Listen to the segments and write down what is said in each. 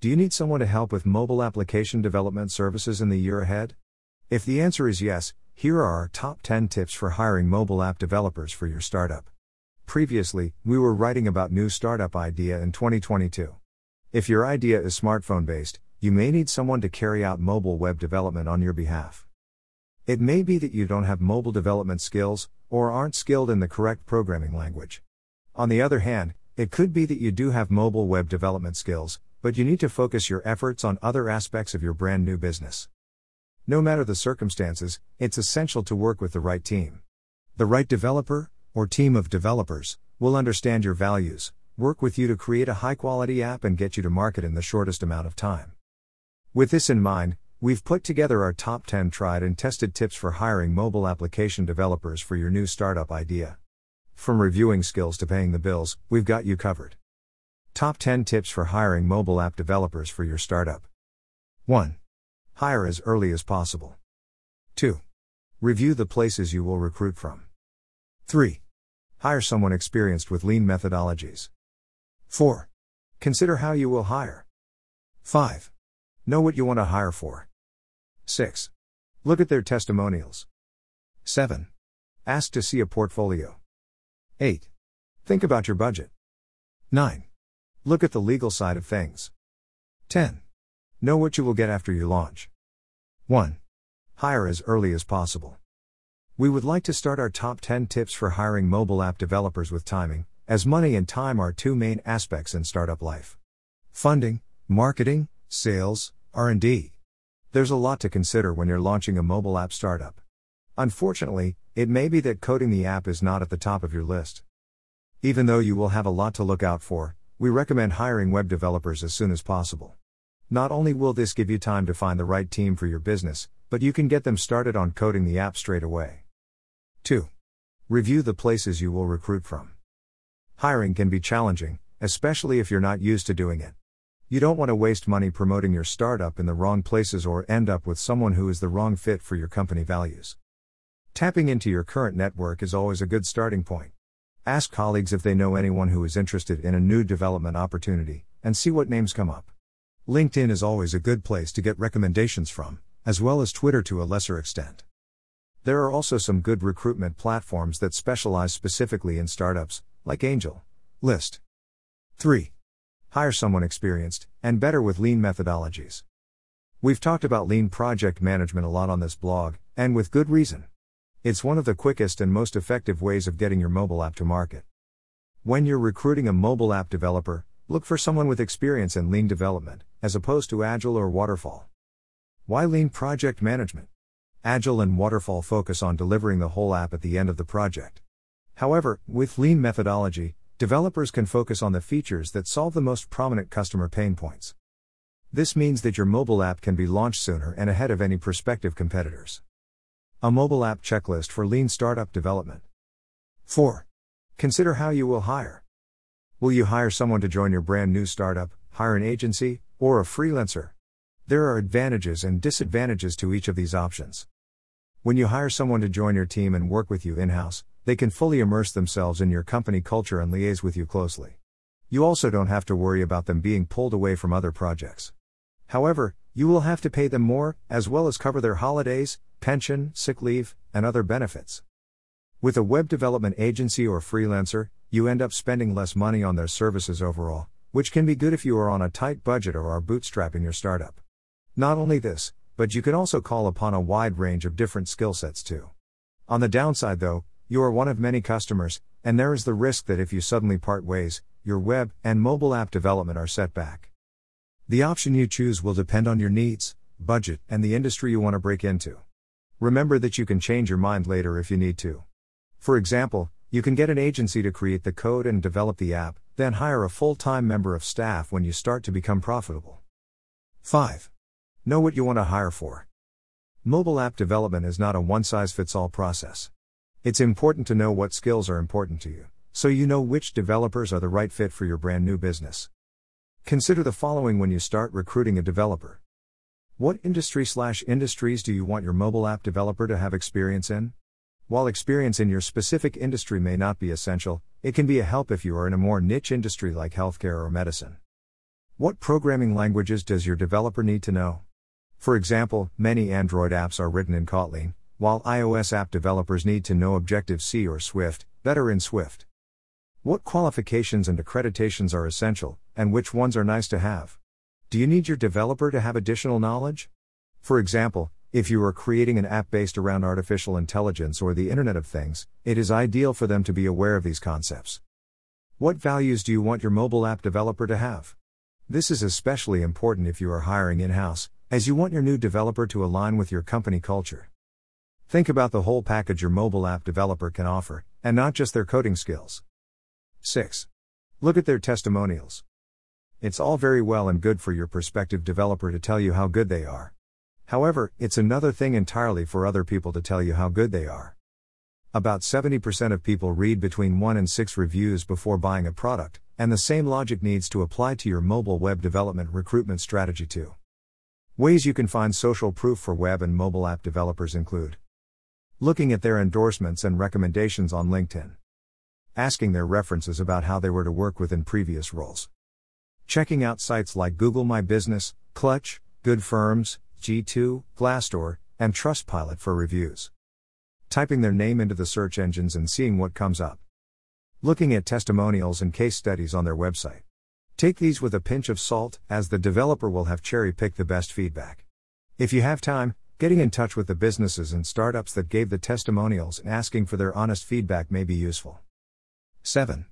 Do you need someone to help with mobile application development services in the year ahead? If the answer is yes, here are our top 10 tips for hiring mobile app developers for your startup. Previously, we were writing about new startup idea in 2022. If your idea is smartphone based, you may need someone to carry out mobile web development on your behalf. It may be that you don't have mobile development skills, or aren't skilled in the correct programming language. On the other hand, it could be that you do have mobile web development skills, but you need to focus your efforts on other aspects of your brand new business. No matter the circumstances, it's essential to work with the right team. The right developer, or team of developers, will understand your values, work with you to create a high quality app, and get you to market in the shortest amount of time. With this in mind, we've put together our top 10 tried and tested tips for hiring mobile application developers for your new startup idea. From reviewing skills to paying the bills, we've got you covered. Top 10 tips for hiring mobile app developers for your startup. 1. Hire as early as possible. 2. Review the places you will recruit from. 3. Hire someone experienced with lean methodologies. 4. Consider how you will hire. 5. Know what you want to hire for. 6. Look at their testimonials. 7. Ask to see a portfolio. 8. Think about your budget. 9. Look at the legal side of things. 10. Know what you will get after you launch. 1. Hire as early as possible. We would like to start our top 10 tips for hiring mobile app developers with timing, as money and time are two main aspects in startup life. Funding, marketing, sales, R&D. There's a lot to consider when you're launching a mobile app startup. Unfortunately, it may be that coding the app is not at the top of your list. Even though you will have a lot to look out for, we recommend hiring web developers as soon as possible. Not only will this give you time to find the right team for your business, but you can get them started on coding the app straight away. 2. Review the places you will recruit from. Hiring can be challenging, especially if you're not used to doing it. You don't want to waste money promoting your startup in the wrong places or end up with someone who is the wrong fit for your company values. Tapping into your current network is always a good starting point. Ask colleagues if they know anyone who is interested in a new development opportunity, and see what names come up. LinkedIn is always a good place to get recommendations from, as well as Twitter to a lesser extent. There are also some good recruitment platforms that specialize specifically in startups, like Angel List. 3. Hire someone experienced, and better with lean methodologies. We've talked about lean project management a lot on this blog, and with good reason. It's one of the quickest and most effective ways of getting your mobile app to market. When you're recruiting a mobile app developer, look for someone with experience in lean development, as opposed to agile or waterfall. Why lean project management? Agile and waterfall focus on delivering the whole app at the end of the project. However, with lean methodology, developers can focus on the features that solve the most prominent customer pain points. This means that your mobile app can be launched sooner and ahead of any prospective competitors. A mobile app checklist for lean startup development. 4. Consider how you will hire. Will you hire someone to join your brand new startup, hire an agency, or a freelancer? There are advantages and disadvantages to each of these options. When you hire someone to join your team and work with you in house, they can fully immerse themselves in your company culture and liaise with you closely. You also don't have to worry about them being pulled away from other projects. However, you will have to pay them more, as well as cover their holidays, pension, sick leave, and other benefits. With a web development agency or freelancer, you end up spending less money on their services overall, which can be good if you are on a tight budget or are bootstrapping your startup. Not only this, but you can also call upon a wide range of different skill sets too. On the downside though, you are one of many customers, and there is the risk that if you suddenly part ways, your web and mobile app development are set back. The option you choose will depend on your needs, budget, and the industry you want to break into. Remember that you can change your mind later if you need to. For example, you can get an agency to create the code and develop the app, then hire a full time member of staff when you start to become profitable. 5. Know what you want to hire for. Mobile app development is not a one size fits all process. It's important to know what skills are important to you, so you know which developers are the right fit for your brand new business. Consider the following when you start recruiting a developer. What industry slash industries do you want your mobile app developer to have experience in? While experience in your specific industry may not be essential, it can be a help if you are in a more niche industry like healthcare or medicine. What programming languages does your developer need to know? For example, many Android apps are written in Kotlin, while iOS app developers need to know Objective C or Swift, better in Swift. What qualifications and accreditations are essential, and which ones are nice to have? Do you need your developer to have additional knowledge? For example, if you are creating an app based around artificial intelligence or the Internet of Things, it is ideal for them to be aware of these concepts. What values do you want your mobile app developer to have? This is especially important if you are hiring in house, as you want your new developer to align with your company culture. Think about the whole package your mobile app developer can offer, and not just their coding skills. 6. Look at their testimonials. It's all very well and good for your prospective developer to tell you how good they are. However, it's another thing entirely for other people to tell you how good they are. About 70% of people read between 1 and 6 reviews before buying a product, and the same logic needs to apply to your mobile web development recruitment strategy too. Ways you can find social proof for web and mobile app developers include looking at their endorsements and recommendations on LinkedIn, asking their references about how they were to work within previous roles, checking out sites like Google My Business, Clutch, GoodFirms, G2, Glassdoor, and Trustpilot for reviews, typing their name into the search engines and seeing what comes up. Looking at testimonials and case studies on their website. Take these with a pinch of salt, as the developer will have cherry picked the best feedback. If you have time, getting in touch with the businesses and startups that gave the testimonials and asking for their honest feedback may be useful. 7.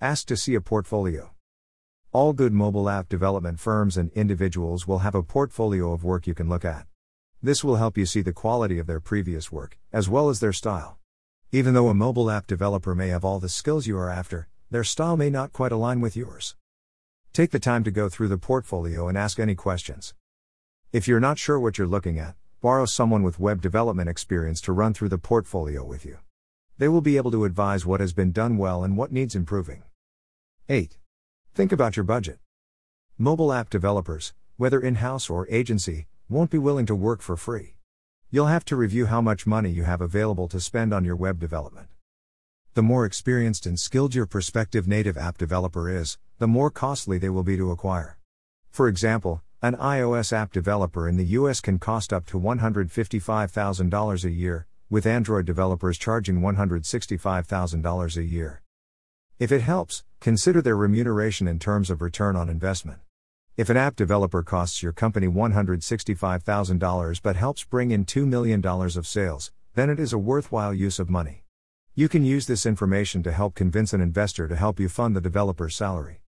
Ask to see a portfolio. All good mobile app development firms and individuals will have a portfolio of work you can look at. This will help you see the quality of their previous work, as well as their style. Even though a mobile app developer may have all the skills you are after, their style may not quite align with yours. Take the time to go through the portfolio and ask any questions. If you're not sure what you're looking at, borrow someone with web development experience to run through the portfolio with you. They will be able to advise what has been done well and what needs improving. 8. Think about your budget. Mobile app developers, whether in house or agency, won't be willing to work for free. You'll have to review how much money you have available to spend on your web development. The more experienced and skilled your prospective native app developer is, the more costly they will be to acquire. For example, an iOS app developer in the US can cost up to $155,000 a year, with Android developers charging $165,000 a year. If it helps, consider their remuneration in terms of return on investment. If an app developer costs your company $165,000 but helps bring in $2 million of sales, then it is a worthwhile use of money. You can use this information to help convince an investor to help you fund the developer's salary.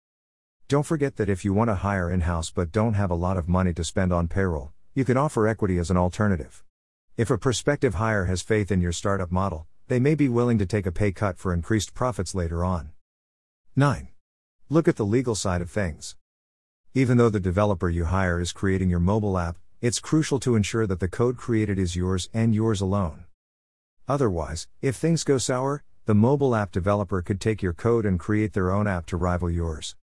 Don't forget that if you want to hire in house but don't have a lot of money to spend on payroll, you can offer equity as an alternative. If a prospective hire has faith in your startup model, they may be willing to take a pay cut for increased profits later on. 9. Look at the legal side of things. Even though the developer you hire is creating your mobile app, it's crucial to ensure that the code created is yours and yours alone. Otherwise, if things go sour, the mobile app developer could take your code and create their own app to rival yours.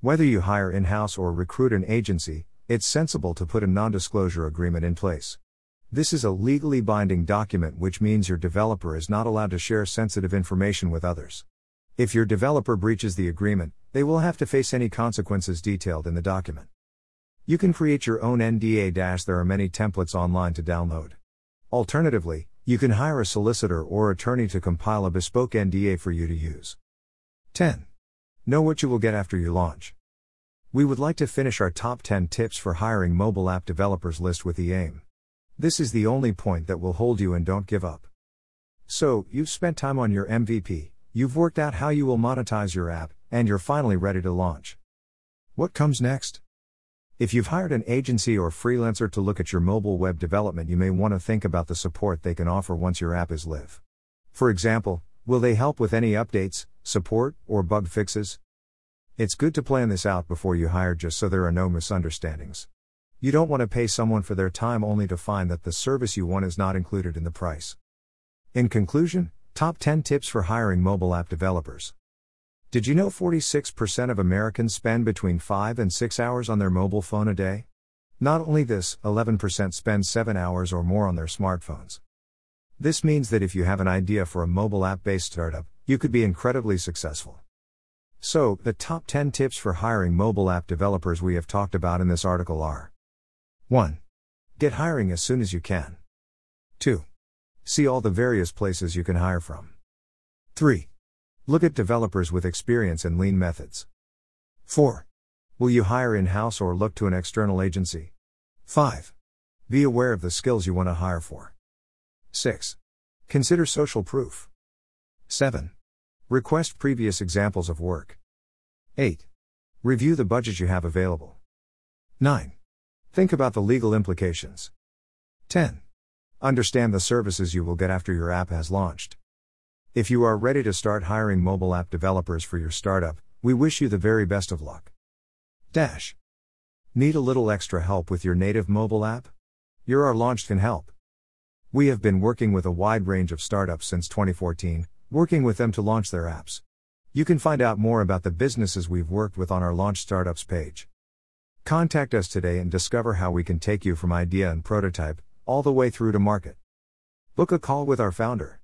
Whether you hire in house or recruit an agency, it's sensible to put a non disclosure agreement in place. This is a legally binding document, which means your developer is not allowed to share sensitive information with others. If your developer breaches the agreement, they will have to face any consequences detailed in the document. You can create your own NDA. There are many templates online to download. Alternatively, you can hire a solicitor or attorney to compile a bespoke NDA for you to use. 10. Know what you will get after you launch. We would like to finish our top 10 tips for hiring mobile app developers list with the aim. This is the only point that will hold you and don't give up. So, you've spent time on your MVP, You've worked out how you will monetize your app, and you're finally ready to launch. What comes next? If you've hired an agency or freelancer to look at your mobile web development, you may want to think about the support they can offer once your app is live. For example, will they help with any updates, support, or bug fixes? It's good to plan this out before you hire just so there are no misunderstandings. You don't want to pay someone for their time only to find that the service you want is not included in the price. In conclusion, Top 10 Tips for Hiring Mobile App Developers. Did you know 46% of Americans spend between 5 and 6 hours on their mobile phone a day? Not only this, 11% spend 7 hours or more on their smartphones. This means that if you have an idea for a mobile app based startup, you could be incredibly successful. So, the top 10 tips for hiring mobile app developers we have talked about in this article are 1. Get hiring as soon as you can. 2. See all the various places you can hire from. 3. Look at developers with experience in lean methods. 4. Will you hire in house or look to an external agency? 5. Be aware of the skills you want to hire for. 6. Consider social proof. 7. Request previous examples of work. 8. Review the budget you have available. 9. Think about the legal implications. 10. Understand the services you will get after your app has launched. If you are ready to start hiring mobile app developers for your startup, we wish you the very best of luck. Dash. Need a little extra help with your native mobile app? Your Our Launched can help. We have been working with a wide range of startups since 2014, working with them to launch their apps. You can find out more about the businesses we've worked with on our Launch Startups page. Contact us today and discover how we can take you from idea and prototype all the way through to market. Book a call with our founder.